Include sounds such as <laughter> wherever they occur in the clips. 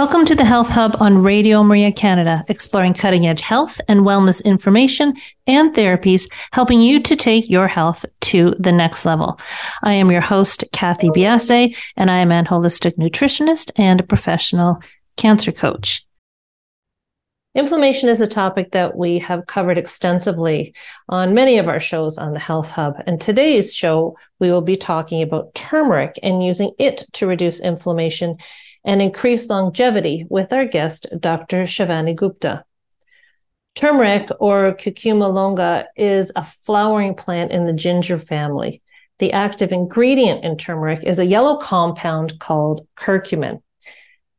Welcome to the Health Hub on Radio Maria Canada, exploring cutting edge health and wellness information and therapies, helping you to take your health to the next level. I am your host, Kathy Biasi, and I am an holistic nutritionist and a professional cancer coach. Inflammation is a topic that we have covered extensively on many of our shows on the Health Hub. And today's show, we will be talking about turmeric and using it to reduce inflammation and increase longevity with our guest, Dr. Shivani Gupta. Turmeric or Curcuma longa is a flowering plant in the ginger family. The active ingredient in turmeric is a yellow compound called curcumin.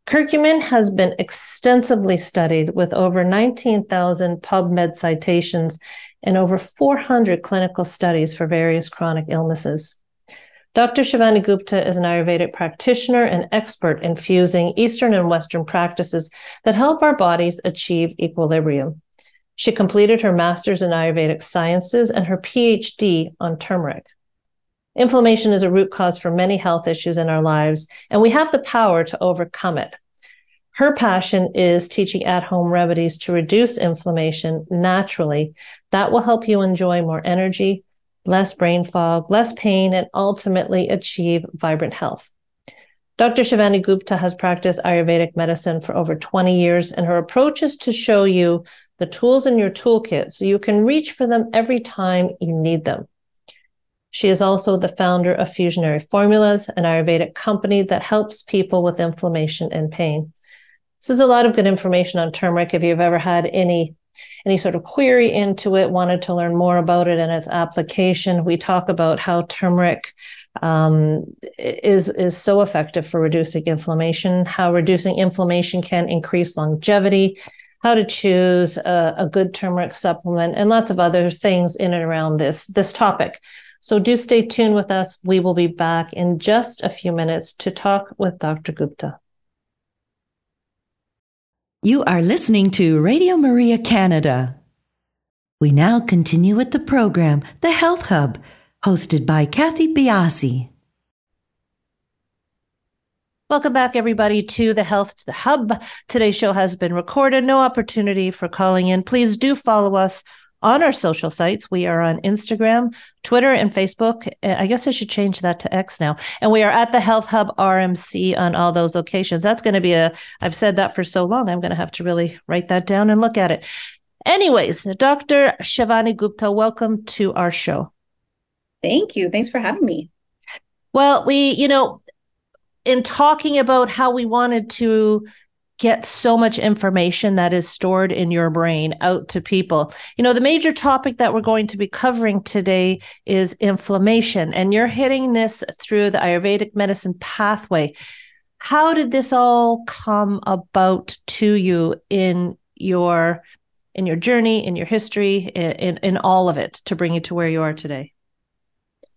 Curcumin has been extensively studied with over 19,000 PubMed citations and over 400 clinical studies for various chronic illnesses. Dr. Shivani Gupta is an Ayurvedic practitioner and expert in fusing Eastern and Western practices that help our bodies achieve equilibrium. She completed her master's in Ayurvedic sciences and her PhD on turmeric. Inflammation is a root cause for many health issues in our lives, and we have the power to overcome it. Her passion is teaching at home remedies to reduce inflammation naturally. That will help you enjoy more energy, less brain fog, less pain, and ultimately achieve vibrant health. Dr. Shivani Gupta has practiced Ayurvedic medicine for over 20 years, and her approach is to show you the tools in your toolkit so you can reach for them every time you need them. She is also the founder of Fusionary Formulas, an Ayurvedic company that helps people with inflammation and pain. This is a lot of good information on turmeric. If you've ever had any any sort of query into it, wanted to learn more about it and its application, we talk about how turmeric um, is is so effective for reducing inflammation, how reducing inflammation can increase longevity, how to choose a, a good turmeric supplement, and lots of other things in and around this this topic. So do stay tuned with us. We will be back in just a few minutes to talk with Dr. Gupta. You are listening to Radio Maria Canada. We now continue with the program, The Health Hub, hosted by Kathy Biasi. Welcome back, everybody, to the Health Hub. Today's show has been recorded. No opportunity for calling in. Please do follow us on our social sites. We are on Instagram, Twitter, and Facebook. Uh, I guess I should change that to X now. And we are at the Health Hub RMC on all those locations. That's going to be a, I've said that for so long, I'm going to have to really write that down and look at it. Anyways, Dr. Shivani Gupta, welcome to our show. Thank you. Thanks for having me. Well, we, you know, in talking about how we wanted to get so much information that is stored in your brain out to people. You know, the major topic that we're going to be covering today is inflammation, and you're hitting this through the Ayurvedic medicine pathway. How did this all come about to you in your in your journey, in your history, in, in all of it to bring you to where you are today?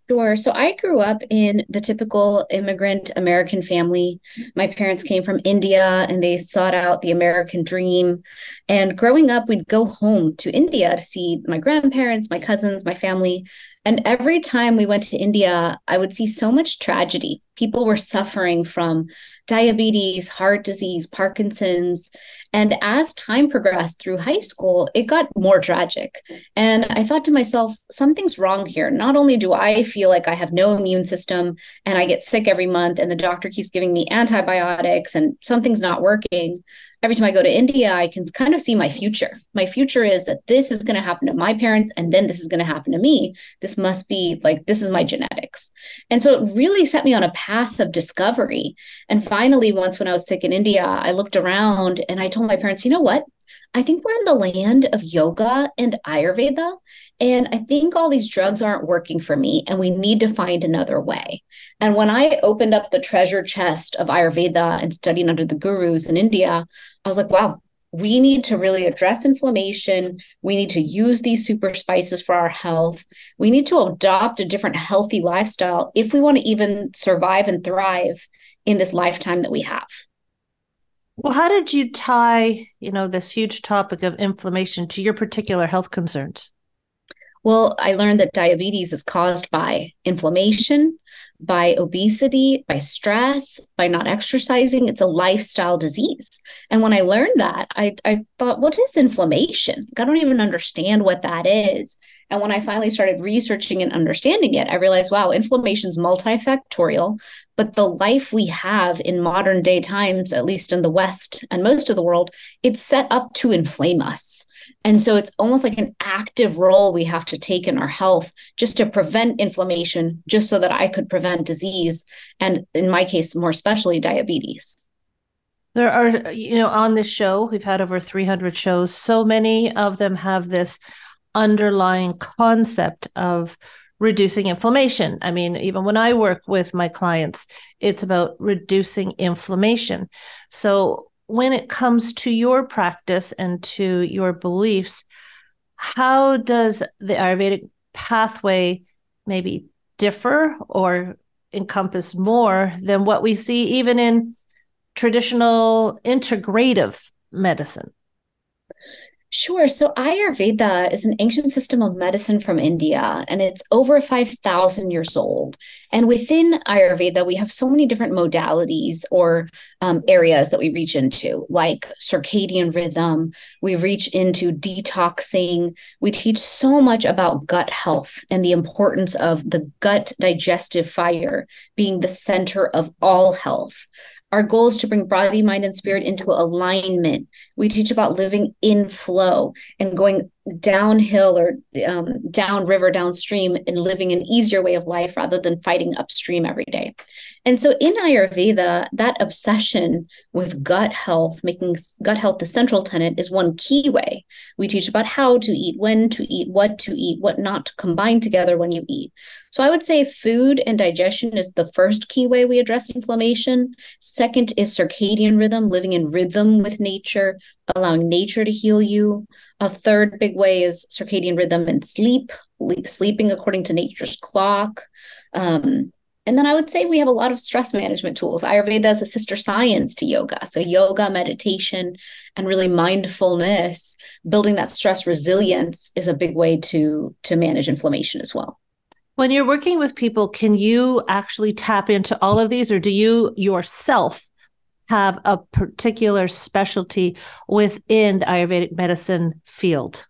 Sure. So I grew up in the typical immigrant American family. My parents came from India and they sought out the American dream. And growing up, we'd go home to India to see my grandparents, my cousins, my family. And every time we went to India, I would see so much tragedy. People were suffering from diabetes, heart disease, Parkinson's. And as time progressed through high school, it got more tragic. And I thought to myself, something's wrong here. Not only do I feel like I have no immune system and I get sick every month, and the doctor keeps giving me antibiotics and something's not working, every time I go to India, I can kind of see my future. My future is that this is going to happen to my parents, and then this is going to happen to me. This must be like, this is my genetics. And so it really set me on a path of discovery. And finally, once when I was sick in India, I looked around and I told my parents, you know what? I think we're in the land of yoga and Ayurveda. And I think all these drugs aren't working for me, and we need to find another way. And when I opened up the treasure chest of Ayurveda and studying under the gurus in India, I was like, wow, we need to really address inflammation. We need to use these super spices for our health. We need to adopt a different healthy lifestyle if we want to even survive and thrive in this lifetime that we have. Well, how did you tie, you know, this huge topic of inflammation to your particular health concerns? Well, I learned that diabetes is caused by inflammation, by obesity, by stress, by not exercising. It's a lifestyle disease. And when I learned that, I, I thought, what is inflammation? I don't even understand what that is. And when I finally started researching and understanding it, I realized, wow, inflammation is multifactorial. But the life we have in modern day times, at least in the West and most of the world, it's set up to inflame us. And so it's almost like an active role we have to take in our health just to prevent inflammation, just so that I could prevent disease. And in my case, more especially diabetes. There are, you know, on this show, we've had over 300 shows. So many of them have this underlying concept of reducing inflammation. I mean, even when I work with my clients, it's about reducing inflammation. So, when it comes to your practice and to your beliefs, how does the Ayurvedic pathway maybe differ or encompass more than what we see even in traditional integrative medicine? Sure. So Ayurveda is an ancient system of medicine from India, and it's over 5,000 years old. And within Ayurveda, we have so many different modalities or um, areas that we reach into, like circadian rhythm. We reach into detoxing. We teach so much about gut health and the importance of the gut digestive fire being the center of all health. Our goal is to bring body, mind, and spirit into alignment. We teach about living in flow and going downhill or um, downriver, downstream, and living an easier way of life rather than fighting upstream every day. And so in Ayurveda, that obsession with gut health, making gut health the central tenet, is one key way. We teach about how to eat, when to eat, what to eat, what not to combine together when you eat. So I would say food and digestion is the first key way we address inflammation. Second is circadian rhythm, living in rhythm with nature, allowing nature to heal you. A third big way is circadian rhythm and sleep, sleeping according to nature's clock. Um, and then I would say we have a lot of stress management tools. Ayurveda is a sister science to yoga. So, yoga, meditation, and really mindfulness, building that stress resilience is a big way to, to manage inflammation as well. When you're working with people, can you actually tap into all of these, or do you yourself have a particular specialty within the Ayurvedic medicine field?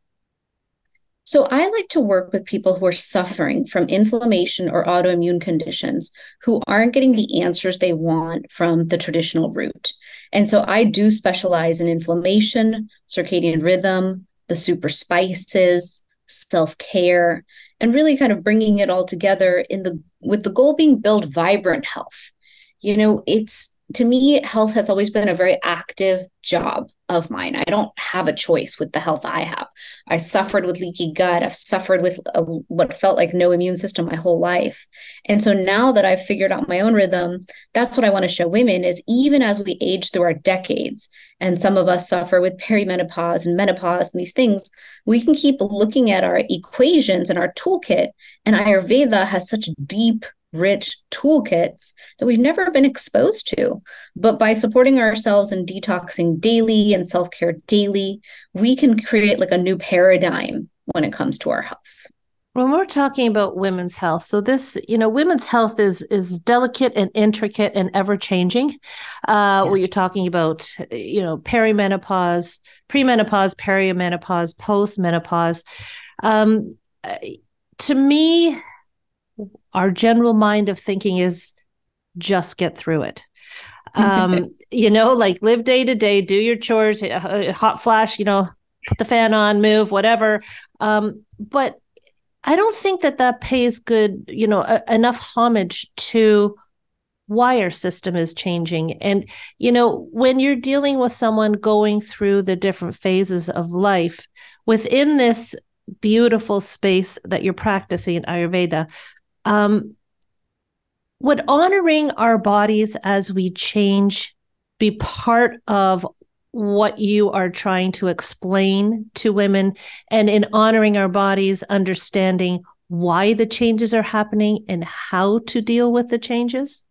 So, I like to work with people who are suffering from inflammation or autoimmune conditions who aren't getting the answers they want from the traditional route. And so, I do specialize in inflammation, circadian rhythm, the super spices, self care, and really kind of bringing it all together in the with the goal being build vibrant health. You know, it's to me, health has always been a very active job of mine. I don't have a choice with the health I have. I suffered with leaky gut. I've suffered with a, what felt like no immune system my whole life. And so now that I've figured out my own rhythm, that's what I want to show women is even as we age through our decades, and some of us suffer with perimenopause and menopause and these things, we can keep looking at our equations and our toolkit. And Ayurveda has such deep rich toolkits that we've never been exposed to. But by supporting ourselves and detoxing daily and self care daily, we can create like a new paradigm when it comes to our health. When we're talking about women's health, so this, you know, women's health is is delicate and intricate and ever changing. Uh, yes. Where you're talking about, you know, perimenopause, premenopause, perimenopause, postmenopause. Um, to me, our general mind of thinking is just get through it. Um, <laughs> you know, like live day to day, do your chores, hot flash, you know, put the fan on, move, whatever. Um, but I don't think that that pays good, you know, a, enough homage to why our system is changing. And, you know, when you're dealing with someone going through the different phases of life within this beautiful space that you're practicing Ayurveda, um, would honoring our bodies as we change be part of what you are trying to explain to women? And in honoring our bodies understanding why the changes are happening and how to deal with the changes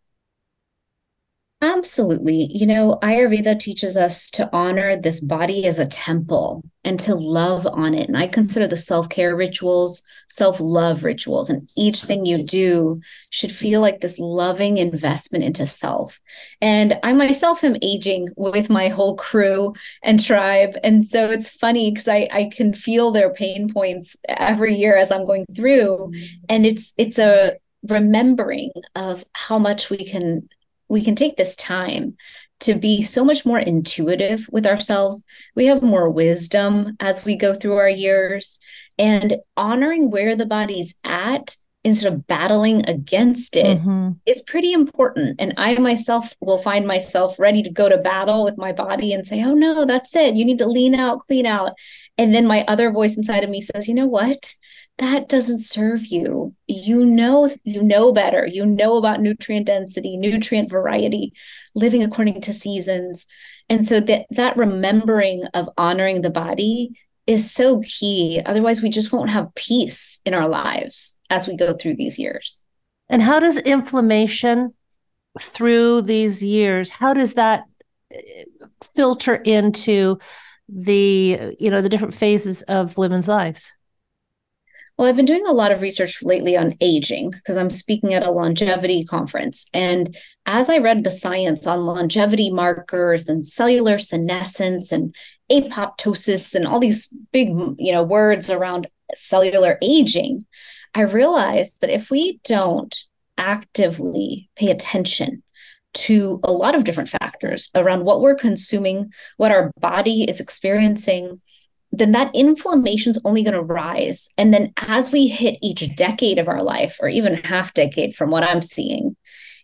Absolutely. You know, Ayurveda teaches us to honor this body as a temple and to love on it. And I consider the self care rituals, self love rituals, and each thing you do should feel like this loving investment into self. And I myself am aging with my whole crew and tribe. And so it's funny because I, I can feel their pain points every year as I'm going through. And it's, it's a, remembering of how much we can we can take this time to be so much more intuitive with ourselves. We have more wisdom as we go through our years and honoring where the body's at instead of battling against it mm-hmm. is pretty important. And I myself will find myself ready to go to battle with my body and say, oh no, that's it. You need to lean out, clean out. And then my other voice inside of me says, you know what? That doesn't serve you. You know you know better. You know about nutrient density nutrient variety living according to seasons. And so that that remembering of honoring the body is so key. Otherwise we just won't have peace in our lives as we go through these years. And how does inflammation through these years how does that uh, filter into the you know the different phases of women's lives well, I've been doing a lot of research lately on aging because I'm speaking at a longevity conference. And as I read the science on longevity markers and cellular senescence and apoptosis and all these big, you know, words around cellular aging, I realized that if we don't actively pay attention to a lot of different factors around what we're consuming, what our body is experiencing, then that inflammation is only going to rise. And then as we hit each decade of our life, or even half decade from what I'm seeing,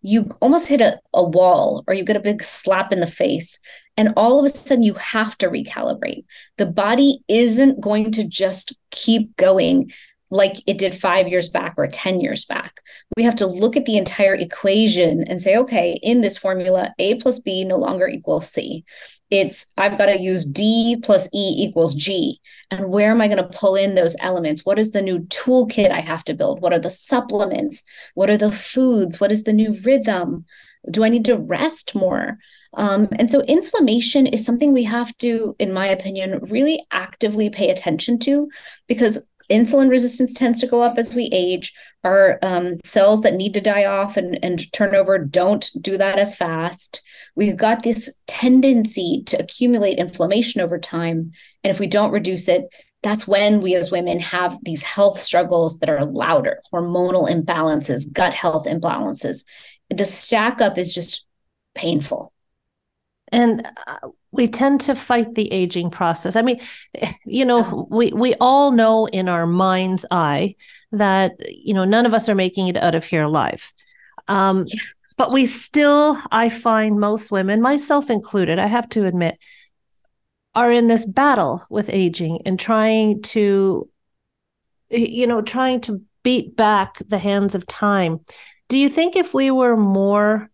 you almost hit a, a wall or you get a big slap in the face. And all of a sudden, you have to recalibrate. The body isn't going to just keep going like it did five years back or 10 years back. We have to look at the entire equation and say, okay, in this formula, A plus B no longer equals C it's I've got to use D plus E equals G. And where am I going to pull in those elements? What is the new toolkit I have to build? What are the supplements? What are the foods? What is the new rhythm? Do I need to rest more? Um, and so, inflammation is something we have to, in my opinion, really actively pay attention to because insulin resistance tends to go up as we age. Our um, cells that need to die off and, and turn over don't do that as fast. We've got this tendency to accumulate inflammation over time. And if we don't reduce it, that's when we as women have these health struggles that are louder hormonal imbalances, gut health imbalances. The stack up is just painful. And uh, we tend to fight the aging process. I mean, you know, we we all know in our mind's eye that you know none of us are making it out of here alive. Um. But we still, I find most women, myself included, I have to admit, are in this battle with aging and trying to, you know, trying to beat back the hands of time. Do you think if we were more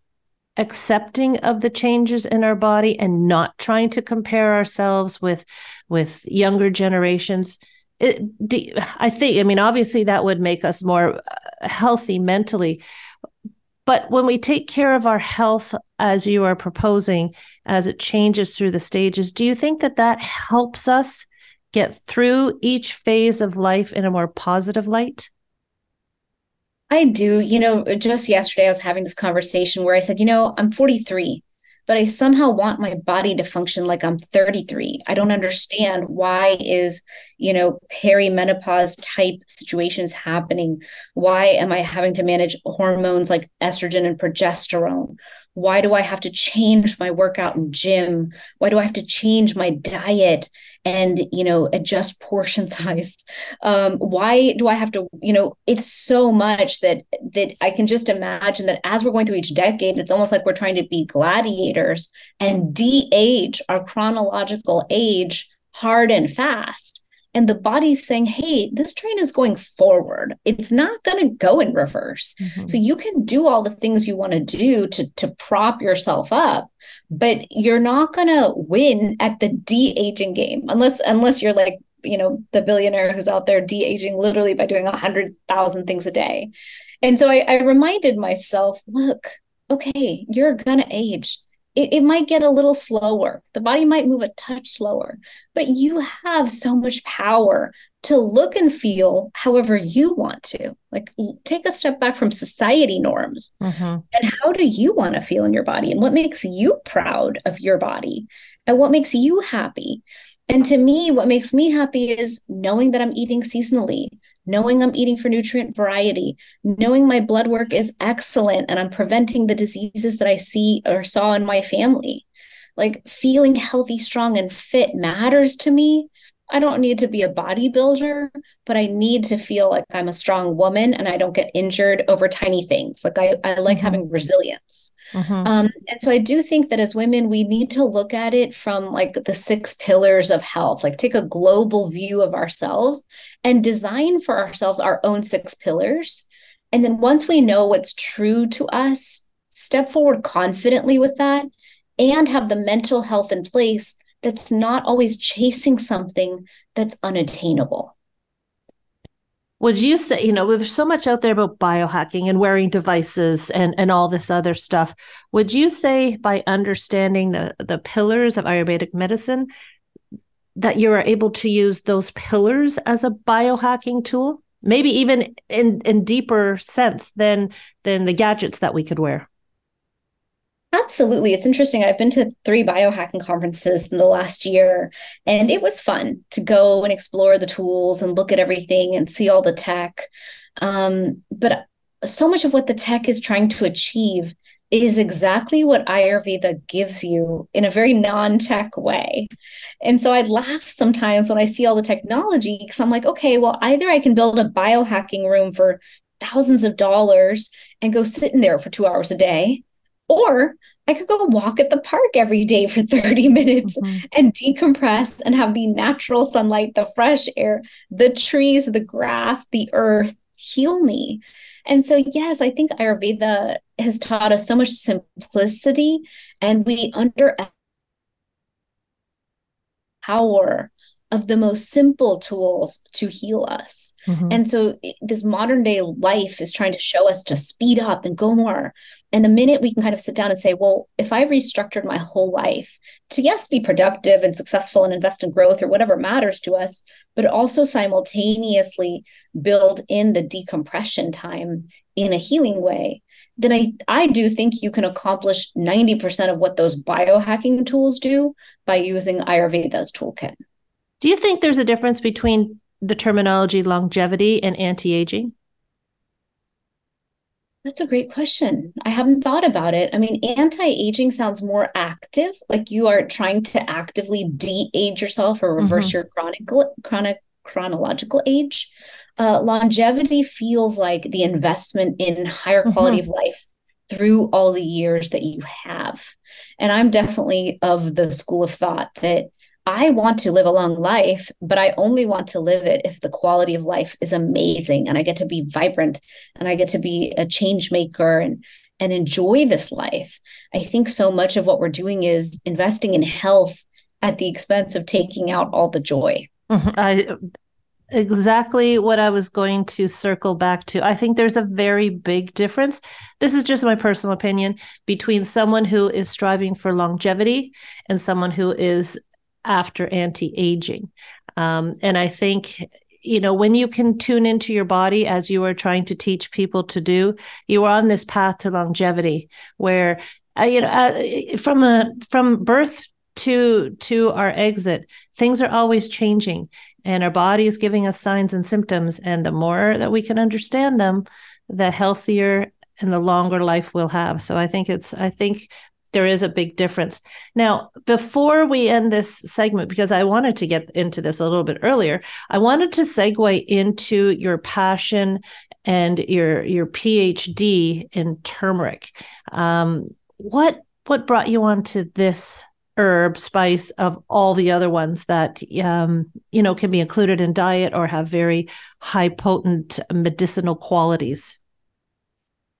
accepting of the changes in our body and not trying to compare ourselves with with younger generations it, do, i think i mean obviously that would make us more uh, healthy mentally. But when we take care of our health as you are proposing as it changes through the stages do you think that that helps us get through each phase of life in a more positive light I do. You know, just yesterday I was having this conversation where I said, you know, I'm 43, but I somehow want my body to function like I'm 33. I don't understand why is, you know, perimenopause type situations happening? Why am I having to manage hormones like estrogen and progesterone? Why do I have to change my workout and gym? Why do I have to change my diet and, you know, adjust <laughs> portion size? Um, why do I have to, you know, it's so much that that I can just imagine that as we're going through each decade, it's almost like we're trying to be gladiators and de-age our chronological age hard and fast and the body's saying hey this train is going forward. It's not going to go in reverse. Mm-hmm. so you can do all the things you want to do to to prop yourself up but you're not going to win at the de-aging game unless unless you're like you know the billionaire who's out there de-aging literally by doing a hundred thousand things a day. And so I, I reminded myself look okay you're gonna age it, it might get a little slower. The body might move a touch slower, but you have so much power to look and feel however you want to. Like take a step back from society norms. Mm-hmm. And how do you want to feel in your body? And what makes you proud of your body? And what makes you happy? And to me, what makes me happy is knowing that I'm eating seasonally, knowing I'm eating for nutrient variety, knowing my blood work is excellent and I'm preventing the diseases that I see or saw in my family. Like feeling healthy, strong, and fit matters to me. I don't need to be a bodybuilder, but I need to feel like I'm a strong woman and I don't get injured over tiny things. Like I, I like mm-hmm. having resilience. Mm-hmm. Um, and so I do think that as women, we need to look at it from like the six pillars of health, like take a global view of ourselves and design for ourselves our own six pillars. And then once we know what's true to us, step forward confidently with that and have the mental health in place that's not always chasing something that's unattainable would you say you know there's so much out there about biohacking and wearing devices and and all this other stuff. Would you say by understanding the the pillars of ayurvedic medicine that you are able to use those pillars as a biohacking tool? Maybe even in in deeper sense than than the gadgets that we could wear Absolutely. It's interesting. I've been to three biohacking conferences in the last year, and it was fun to go and explore the tools and look at everything and see all the tech. Um, but so much of what the tech is trying to achieve is exactly what Ayurveda gives you in a very non tech way. And so I laugh sometimes when I see all the technology because I'm like, okay, well, either I can build a biohacking room for thousands of dollars and go sit in there for two hours a day or I could go walk at the park every day for <laughs> 30 minutes mm-hmm. and decompress and have the natural sunlight, the fresh air, the trees, the grass, the earth heal me. And so, yes, I think Ayurveda has taught us so much simplicity and we under power of the most simple tools to heal us. Mm-hmm. And so this modern day life is trying to show us to speed up and go more. And the minute we can kind of sit down and say, well, if I restructured my whole life to, yes, be productive and successful and invest in growth or whatever matters to us, but also simultaneously build in the decompression time in a healing way, then I, I do think you can accomplish 90% of what those biohacking tools do by using Ayurveda's toolkit. Do you think there's a difference between the terminology longevity and anti aging? That's a great question. I haven't thought about it. I mean, anti aging sounds more active, like you are trying to actively de age yourself or reverse mm-hmm. your chronic, chronic, chronological age. Uh, longevity feels like the investment in higher quality mm-hmm. of life through all the years that you have. And I'm definitely of the school of thought that I want to live a long life, but I only want to live it if the quality of life is amazing and I get to be vibrant and I get to be a change maker and and enjoy this life. I think so much of what we're doing is investing in health at the expense of taking out all the joy. Mm-hmm. I exactly what I was going to circle back to. I think there's a very big difference. This is just my personal opinion between someone who is striving for longevity and someone who is after anti aging. Um, and I think you know when you can tune into your body as you are trying to teach people to do you are on this path to longevity where uh, you know uh, from a from birth to to our exit things are always changing and our body is giving us signs and symptoms and the more that we can understand them the healthier and the longer life we'll have. So I think it's, I think there is a big difference. Now, before we end this segment, because I wanted to get into this a little bit earlier, I wanted to segue into your passion and your your PhD in turmeric. Um, what what brought you onto this herb spice of all the other ones that um, you know can be included in diet or have very high potent medicinal qualities?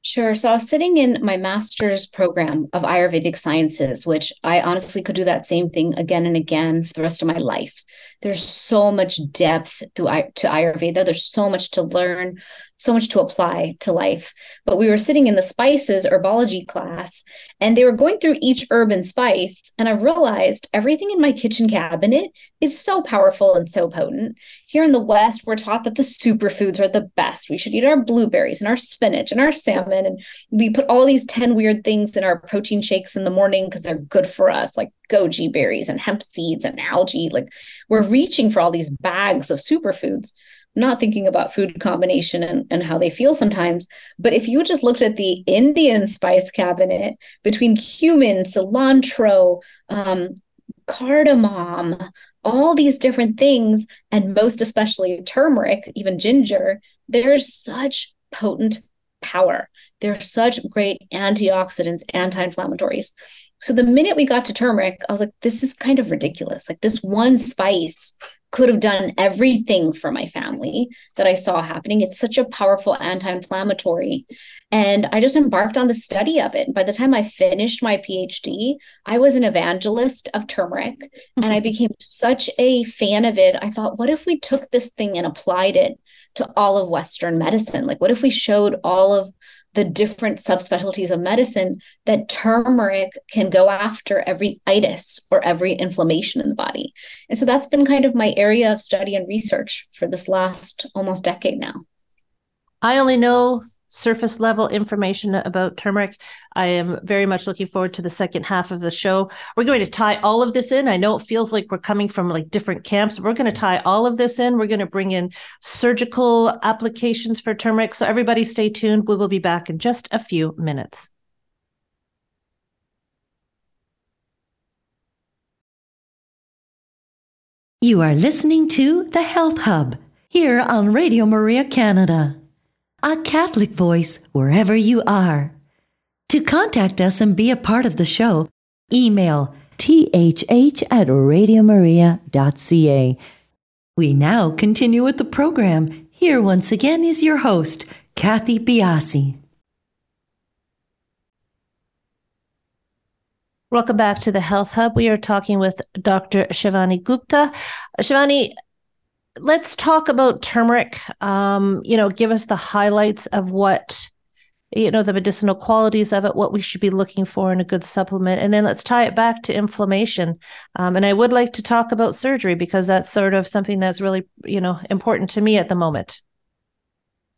Sure. So I was sitting in my master's program of Ayurvedic sciences, which I honestly could do that same thing again and again for the rest of my life. There's so much depth to, Ayurveda. There's so much to learn, so much to apply to life. But we were sitting in the spices herbology class and they were going through each herb and spice. And I realized everything in my kitchen cabinet is so powerful and so potent. Here in the West, we're taught that the superfoods are the best. We should eat our blueberries and our spinach and our salmon. And we put all these 10 weird things in our protein shakes in the morning because they're good for us, like goji berries and hemp seeds and algae. Like we're reaching for all these bags of superfoods not thinking about food combination and, and how they feel sometimes. But if you just looked at the Indian spice cabinet between cumin, cilantro, um, cardamom, all these different things, and most especially turmeric, even ginger, there's such potent power. They're such great antioxidants, anti inflammatories. So the minute we got to turmeric, I was like, this is kind of ridiculous. Like this one spice could have done everything for my family that I saw happening. It's such a powerful anti inflammatory. And I just embarked on the study of it. By the time I finished my PhD, I was an evangelist of turmeric mm-hmm. and I mm-hmm. became such a fan of it. I thought, what if we took this thing and applied it to all of Western medicine? Like, what if we showed all of the different subspecialties of medicine that turmeric can go after every itis or every inflammation in the body. And so that's been kind of my area of study and research for this last almost decade now. I only know surface level information about turmeric. I am very much looking forward to the second half of the show. We're going to tie all of this in. I know it feels like we're coming from like different camps. We're going to tie all of this in. We're going to bring in surgical applications for turmeric. So everybody stay tuned. We will be back in just a few minutes. You are listening to The Health Hub here on Radio Maria Canada a Catholic voice wherever you are. To contact us and be a part of the show, email thh at radiomaria.ca. We now continue with the program. Here once again is your host, Kathy Biasi. Welcome back to the Health Hub. We are talking with Dr. Shivani Gupta. Shivani, let's talk about turmeric. Um, you know, give us the highlights of what you know the medicinal qualities of it what we should be looking for in a good supplement and then let's tie it back to inflammation um, and i would like to talk about surgery because that's sort of something that's really you know important to me at the moment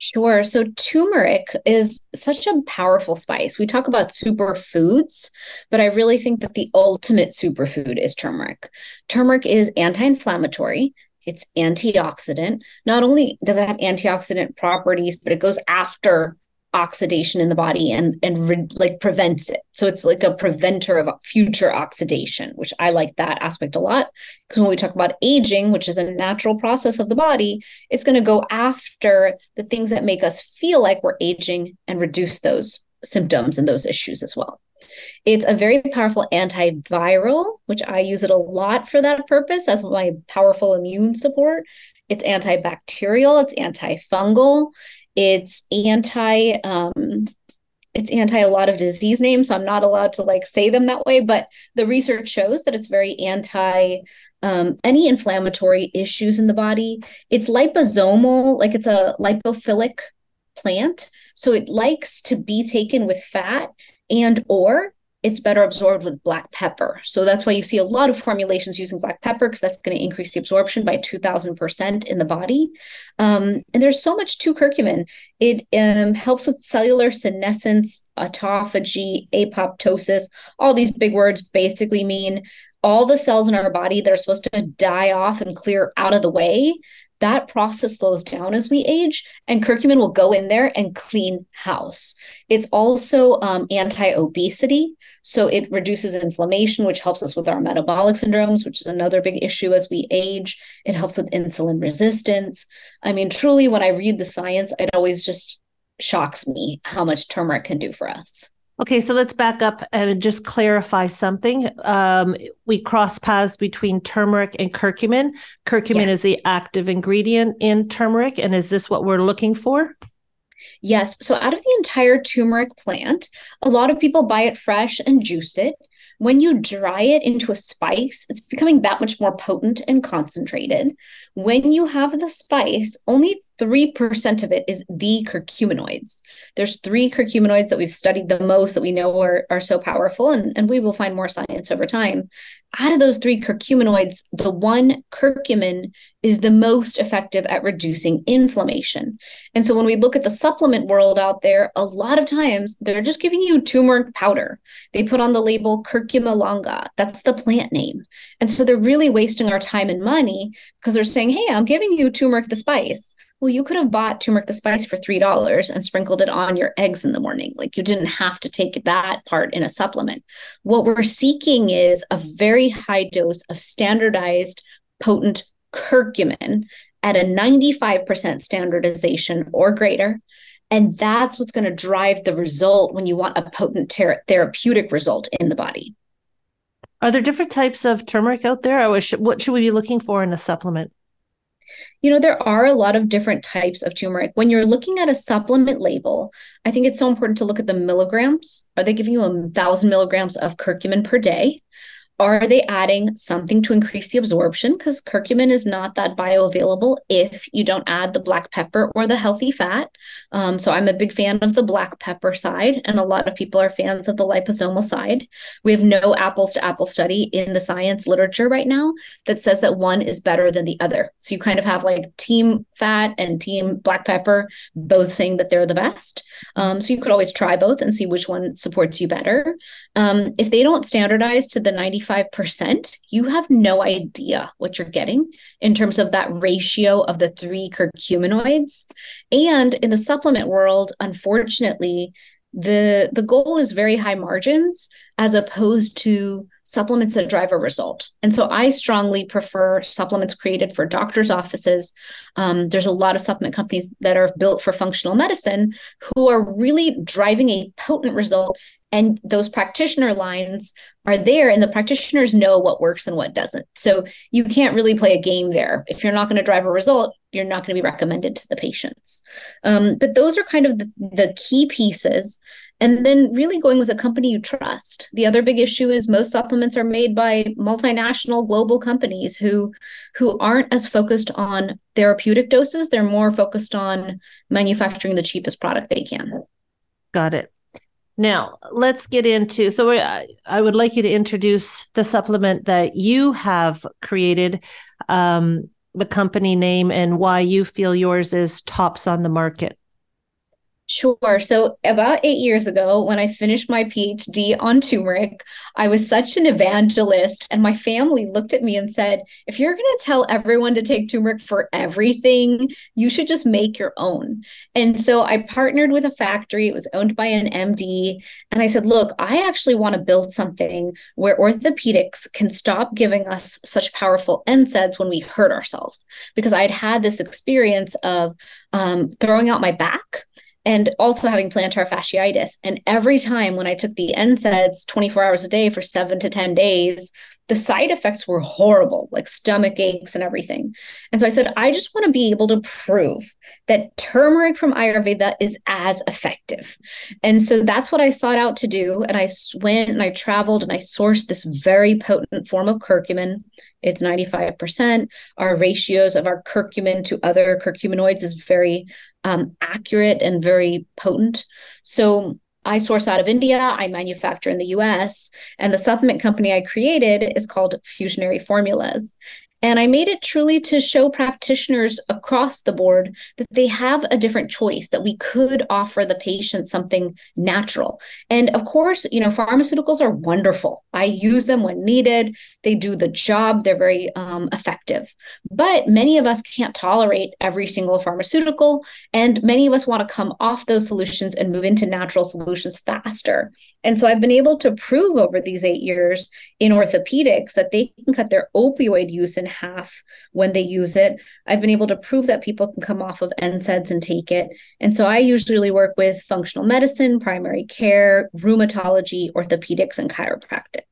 Sure. So turmeric is such a powerful spice. We talk about superfoods, but I really think that the ultimate superfood is turmeric. Turmeric is anti inflammatory, it's antioxidant. Not only does it have antioxidant properties, but it goes after oxidation in the body and and re, like prevents it. So it's like a preventer of future oxidation, which I like that aspect a lot because when we talk about aging, which is a natural process of the body, it's going to go after the things that make us feel like we're aging and reduce those symptoms and those issues as well. It's a very powerful antiviral, which I use it a lot for that purpose as my powerful immune support. It's antibacterial, it's antifungal, it's anti um, it's anti a lot of disease names, so I'm not allowed to like say them that way. But the research shows that it's very anti um, any inflammatory issues in the body. It's liposomal, like it's a lipophilic plant, so it likes to be taken with fat and or it's better absorbed with black pepper. So that's why you see a lot of formulations using black pepper because that's going to increase the absorption by 2000% in the body. Um, and there's so much to curcumin. It um, helps with cellular senescence, autophagy, apoptosis. All these big words basically mean all the cells in our body that are supposed to die off and clear out of the way that process slows down as we age, and curcumin will go in there and clean house. It's also um, anti obesity. So it reduces inflammation, which helps us with our metabolic syndromes, which is another big issue as we age. It helps with insulin resistance. I mean, truly, when I read the science, it always just shocks me how much turmeric can do for us. Okay, so let's back up and just clarify something. Um, we cross paths between turmeric and curcumin. Curcumin yes. is the active ingredient in turmeric. And is this what we're looking for? Yes. So, out of the entire turmeric plant, a lot of people buy it fresh and juice it. When you dry it into a spice, it's becoming that much more potent and concentrated. When you have the spice, only 3% of it is the curcuminoids. There's three curcuminoids that we've studied the most that we know are, are so powerful, and, and we will find more science over time. Out of those three curcuminoids, the one curcumin is the most effective at reducing inflammation. And so when we look at the supplement world out there, a lot of times they're just giving you turmeric powder. They put on the label curcuma longa. That's the plant name. And so they're really wasting our time and money because they're saying, hey, I'm giving you turmeric the spice well, you could have bought turmeric the spice for $3 and sprinkled it on your eggs in the morning. Like you didn't have to take that part in a supplement. What we're seeking is a very high dose of standardized, potent curcumin at a 95% standardization or greater. And that's what's going to drive the result when you want a potent ter- therapeutic result in the body. Are there different types of turmeric out there? Or what should we be looking for in a supplement? You know, there are a lot of different types of turmeric. When you're looking at a supplement label, I think it's so important to look at the milligrams. Are they giving you a thousand milligrams of curcumin per day? Are they adding something to increase the absorption? Because curcumin is not that bioavailable if you don't add the black pepper or the healthy fat. Um, so I'm a big fan of the black pepper side, and a lot of people are fans of the liposomal side. We have no apples to apple study in the science literature right now that says that one is better than the other. So you kind of have like team fat and team black pepper both saying that they're the best. Um, so you could always try both and see which one supports you better. Um, if they don't standardize to the 90 95%, you have no idea what you're getting in terms of that ratio of the three curcuminoids. And in the supplement world, unfortunately, the the goal is very high margins as opposed to supplements that drive a result. And so I strongly prefer supplements created for doctors' offices. Um, there's a lot of supplement companies that are built for functional medicine who are really driving a potent result and those practitioner lines are there and the practitioners know what works and what doesn't. So you can't really play a game there. If you're not going to drive a result you're not going to be recommended to the patients. Um, but those are kind of the, the key pieces. And then really going with a company you trust. The other big issue is most supplements are made by multinational global companies who who aren't as focused on therapeutic doses. They're more focused on manufacturing the cheapest product they can. Got it now, let's get into. So, I, I would like you to introduce the supplement that you have created, um, the company name, and why you feel yours is tops on the market. Sure. So, about eight years ago, when I finished my PhD on turmeric, I was such an evangelist, and my family looked at me and said, If you're going to tell everyone to take turmeric for everything, you should just make your own. And so I partnered with a factory, it was owned by an MD. And I said, Look, I actually want to build something where orthopedics can stop giving us such powerful NSAIDs when we hurt ourselves. Because I'd had this experience of um, throwing out my back and also having plantar fasciitis. And every time when I took the NSAIDs 24 hours a day for seven to 10 days, the side effects were horrible, like stomach aches and everything. And so I said, I just want to be able to prove that turmeric from Ayurveda is as effective. And so that's what I sought out to do. And I went and I traveled and I sourced this very potent form of curcumin. It's 95%. Our ratios of our curcumin to other curcuminoids is very um, accurate and very potent. So I source out of India, I manufacture in the US, and the supplement company I created is called Fusionary Formulas. And I made it truly to show practitioners across the board that they have a different choice, that we could offer the patient something natural. And of course, you know, pharmaceuticals are wonderful. I use them when needed, they do the job, they're very um, effective. But many of us can't tolerate every single pharmaceutical. And many of us want to come off those solutions and move into natural solutions faster. And so I've been able to prove over these eight years in orthopedics that they can cut their opioid use in half when they use it. I've been able to prove that people can come off of NSAIDs and take it. And so I usually work with functional medicine, primary care, rheumatology, orthopedics, and chiropractic.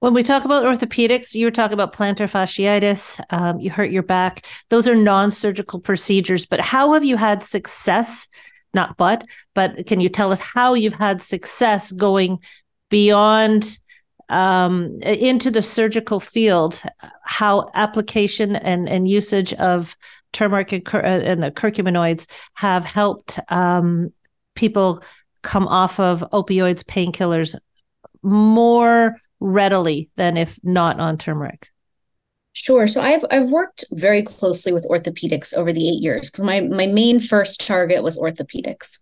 When we talk about orthopedics, you were talking about plantar fasciitis, um, you hurt your back. Those are non surgical procedures, but how have you had success? Not but, but can you tell us how you've had success going beyond um, into the surgical field, how application and, and usage of turmeric and, cur- uh, and the curcuminoids have helped um, people come off of opioids, painkillers more readily than if not on turmeric? Sure. So I've I've worked very closely with orthopedics over the eight years because my my main first target was orthopedics,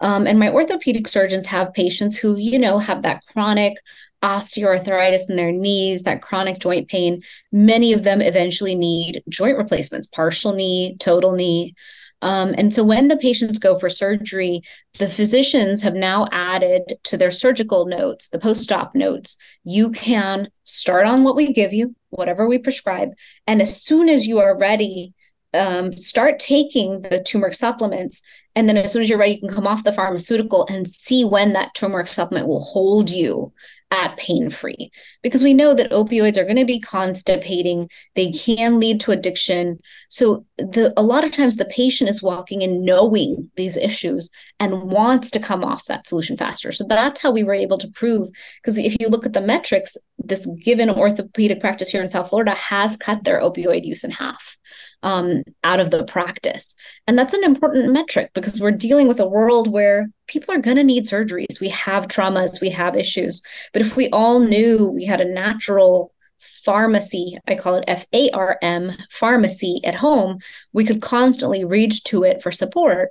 um, and my orthopedic surgeons have patients who you know have that chronic osteoarthritis in their knees, that chronic joint pain. Many of them eventually need joint replacements, partial knee, total knee. Um, and so when the patients go for surgery, the physicians have now added to their surgical notes, the post op notes, you can start on what we give you, whatever we prescribe. And as soon as you are ready, um, start taking the turmeric supplements. And then as soon as you're ready, you can come off the pharmaceutical and see when that turmeric supplement will hold you at pain free because we know that opioids are going to be constipating they can lead to addiction. So the a lot of times the patient is walking in knowing these issues and wants to come off that solution faster. So that's how we were able to prove because if you look at the metrics this given orthopedic practice here in south florida has cut their opioid use in half um, out of the practice. And that's an important metric because we're dealing with a world where people are going to need surgeries. We have traumas, we have issues. But if we all knew we had a natural pharmacy, I call it F A R M, pharmacy at home, we could constantly reach to it for support.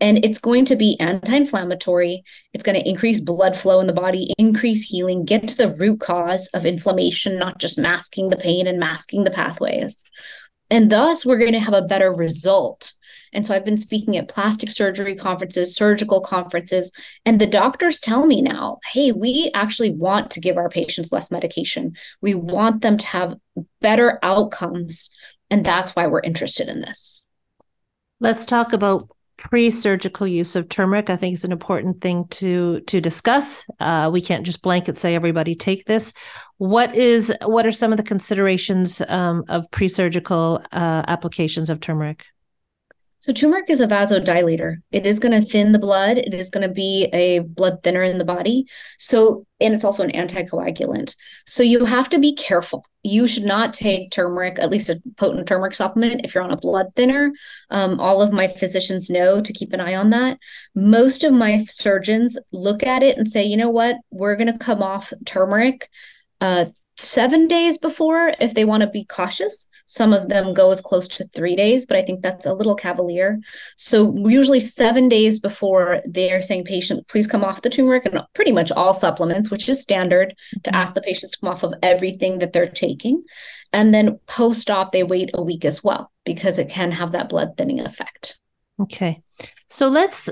And it's going to be anti inflammatory. It's going to increase blood flow in the body, increase healing, get to the root cause of inflammation, not just masking the pain and masking the pathways. And thus we're going to have a better result. And so i've been speaking at plastic surgery conferences surgical conferences and the doctors tell me now hey we actually want to give our patients less medication. We want them to have better outcomes and that's why we're interested in this. Let's talk about pre-surgical use of turmeric i think is an important thing to to discuss. Uh, we can't just blanket say everybody take this. What is what are some of the considerations um, of pre-surgical uh, applications of turmeric so turmeric is a vasodilator. It is going to thin the blood. It is going to be a blood thinner in the body. So, and it's also an anticoagulant. So you have to be careful. You should not take turmeric, at least a potent turmeric supplement, if you're on a blood thinner. Um, all of my physicians know to keep an eye on that. Most of my surgeons look at it and say, you know what, we're going to come off turmeric uh, seven days before if they want to be cautious. Some of them go as close to three days, but I think that's a little cavalier. So, usually seven days before they're saying, patient, please come off the turmeric and pretty much all supplements, which is standard to mm-hmm. ask the patients to come off of everything that they're taking. And then post op, they wait a week as well because it can have that blood thinning effect. Okay. So, let's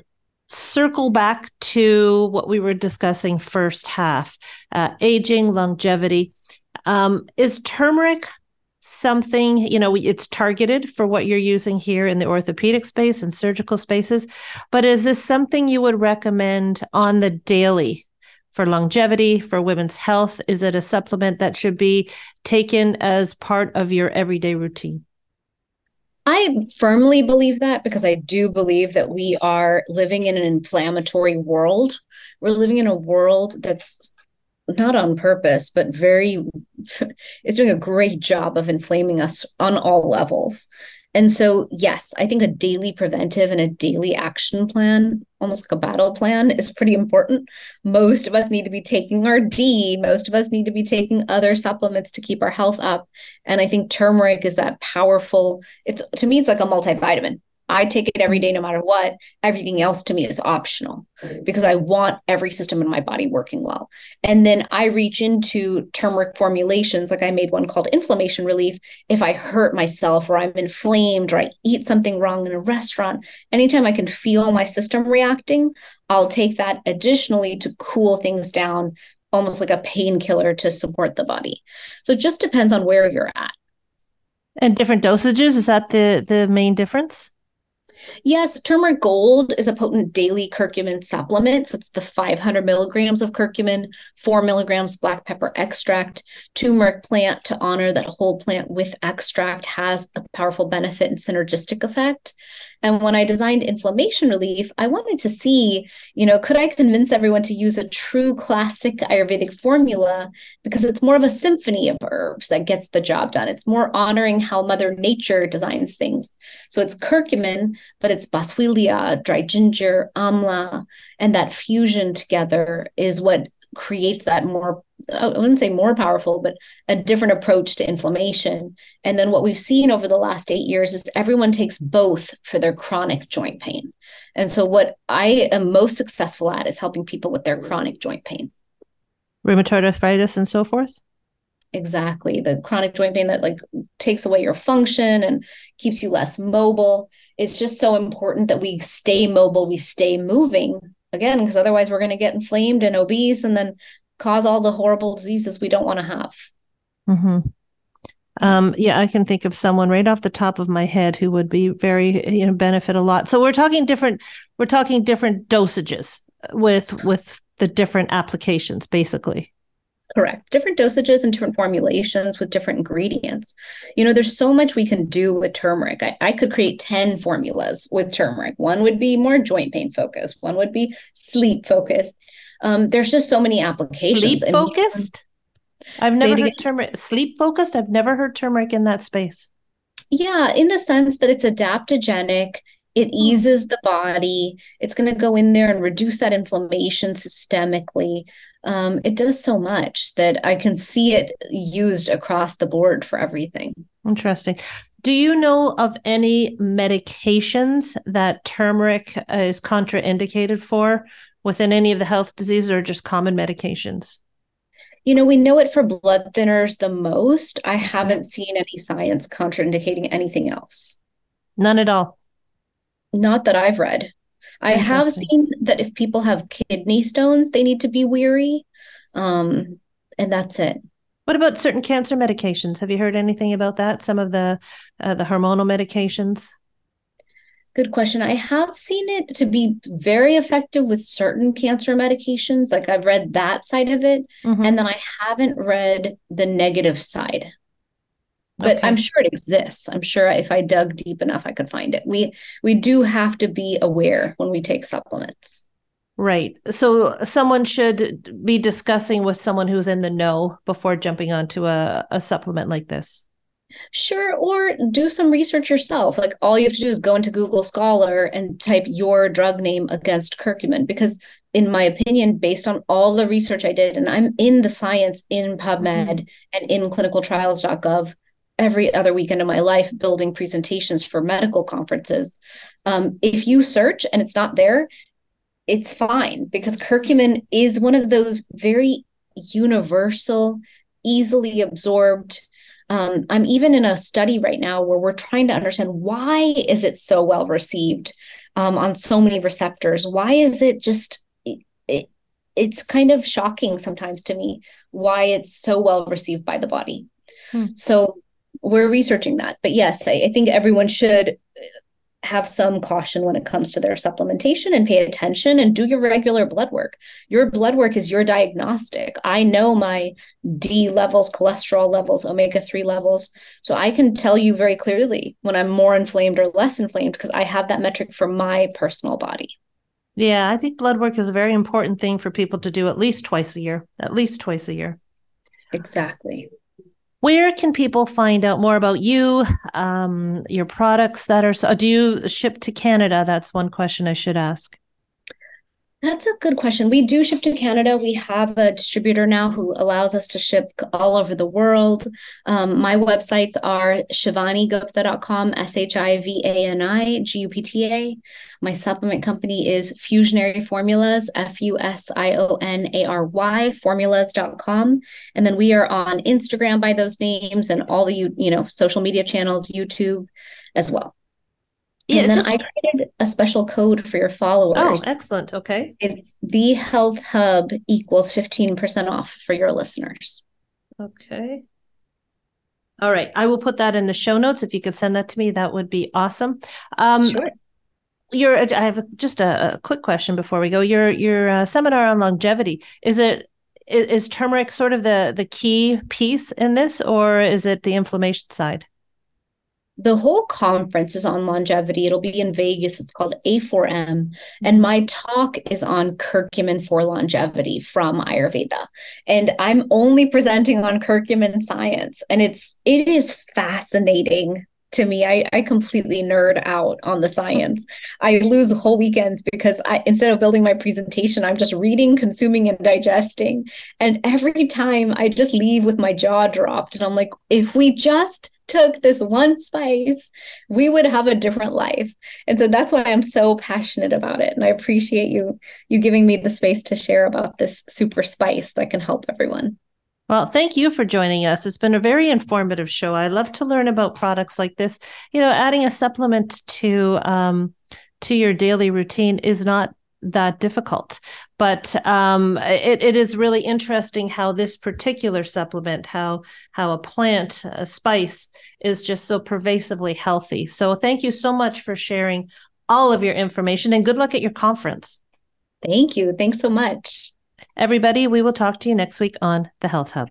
circle back to what we were discussing first half uh, aging, longevity. Um, is turmeric something, you know, it's targeted for what you're using here in the orthopedic space and surgical spaces, but is this something you would recommend on the daily for longevity, for women's health? Is it a supplement that should be taken as part of your everyday routine? I firmly believe that because I do believe that we are living in an inflammatory world. We're living in a world that's not on purpose, but very, <laughs> it's doing a great job of inflaming us on all levels. And so, yes, I think a daily preventive and a daily action plan, almost like a battle plan, is pretty important. Most of us need to be taking our D, most of us need to be taking other supplements to keep our health up. And I think turmeric is that powerful, it's to me, it's like a multivitamin. I take it every day, no matter what. Everything else to me is optional because I want every system in my body working well. And then I reach into turmeric formulations, like I made one called inflammation relief. If I hurt myself or I'm inflamed or I eat something wrong in a restaurant, anytime I can feel my system reacting, I'll take that additionally to cool things down, almost like a painkiller to support the body. So it just depends on where you're at. And different dosages, is that the the main difference? Yes, turmeric gold is a potent daily curcumin supplement. So it's the 500 milligrams of curcumin, four milligrams black pepper extract, turmeric plant to honor that whole plant with extract has a powerful benefit and synergistic effect. And when I designed inflammation relief, I wanted to see, you know, could I convince everyone to use a true classic Ayurvedic formula because it's more of a symphony of herbs that gets the job done. It's more honoring how Mother Nature designs things. So it's curcumin, but it's boswellia, dry ginger, amla, and that fusion together is what creates that more I wouldn't say more powerful, but a different approach to inflammation. And then what we've seen over the last eight years is everyone takes both for their chronic joint pain. And so what I am most successful at is helping people with their chronic joint pain. Rheumatoid arthritis and so forth? Exactly. The chronic joint pain that like takes away your function and keeps you less mobile. It's just so important that we stay mobile, we stay moving again, because otherwise we're going to get inflamed and obese and then cause all the horrible diseases we don't want to have. Mm-hmm. Um, yeah, I can think of someone right off the top of my head who would be very, you know, benefit a lot. So we're talking different, we're talking different dosages with with the different applications, basically. Correct. Different dosages and different formulations with different ingredients. You know, there's so much we can do with turmeric. I, I could create 10 formulas with turmeric. One would be more joint pain focused, one would be sleep focused. Um, there's just so many applications. Sleep focused? I've never heard turmeric. Sleep focused? I've never heard turmeric in that space. Yeah, in the sense that it's adaptogenic it hmm. eases the body. It's going to go in there and reduce that inflammation systemically. Um, it does so much that I can see it used across the board for everything. Interesting. Do you know of any medications that turmeric is contraindicated for within any of the health diseases or just common medications? You know, we know it for blood thinners the most. I haven't seen any science contraindicating anything else. None at all. Not that I've read. I have seen that if people have kidney stones, they need to be weary. Um, and that's it. What about certain cancer medications? Have you heard anything about that? Some of the uh, the hormonal medications. Good question. I have seen it to be very effective with certain cancer medications. Like I've read that side of it, mm-hmm. and then I haven't read the negative side but okay. i'm sure it exists i'm sure if i dug deep enough i could find it we we do have to be aware when we take supplements right so someone should be discussing with someone who's in the know before jumping onto a, a supplement like this Sure, or do some research yourself. Like all you have to do is go into Google Scholar and type your drug name against curcumin because in my opinion based on all the research I did and I'm in the science in PubMed mm-hmm. and in clinicaltrials.gov every other weekend of my life building presentations for medical conferences. Um, if you search and it's not there, it's fine because curcumin is one of those very universal, easily absorbed. Um, I'm even in a study right now where we're trying to understand why is it so well received um, on so many receptors. Why is it just it, it, it's kind of shocking sometimes to me why it's so well received by the body. Hmm. So we're researching that. But yes, I, I think everyone should have some caution when it comes to their supplementation and pay attention and do your regular blood work. Your blood work is your diagnostic. I know my D levels, cholesterol levels, omega 3 levels. So I can tell you very clearly when I'm more inflamed or less inflamed because I have that metric for my personal body. Yeah, I think blood work is a very important thing for people to do at least twice a year, at least twice a year. Exactly. Where can people find out more about you, um, your products that are? So, Do you ship to Canada? That's one question I should ask. That's a good question. We do ship to Canada. We have a distributor now who allows us to ship all over the world. Um, my websites are shivanigupta.com, S H I V A N I G U P T A. My supplement company is Fusionary Formulas, F U S I O N A R Y, formulas.com. And then we are on Instagram by those names and all the, you know, social media channels, YouTube as well. Yeah, and then just... I created a special code for your followers. Oh, excellent. Okay. It's the health hub equals 15% off for your listeners. Okay. All right. I will put that in the show notes. If you could send that to me, that would be awesome. Um, sure. Your, I have just a, a, quick question before we go. Your your uh, seminar on longevity is it is, is turmeric sort of the the key piece in this, or is it the inflammation side? The whole conference is on longevity. It'll be in Vegas. It's called A4M. And my talk is on curcumin for longevity from Ayurveda. And I'm only presenting on curcumin science. And it's it is fascinating to me. I, I completely nerd out on the science. I lose whole weekends because I instead of building my presentation, I'm just reading, consuming, and digesting. And every time I just leave with my jaw dropped. And I'm like, if we just took this one spice, we would have a different life. And so that's why I'm so passionate about it. And I appreciate you you giving me the space to share about this super spice that can help everyone. Well, thank you for joining us. It's been a very informative show. I love to learn about products like this. You know, adding a supplement to um, to your daily routine is not that difficult. But um, it, it is really interesting how this particular supplement, how how a plant, a spice, is just so pervasively healthy. So thank you so much for sharing all of your information and good luck at your conference. Thank you. Thanks so much. Everybody, we will talk to you next week on the Health Hub.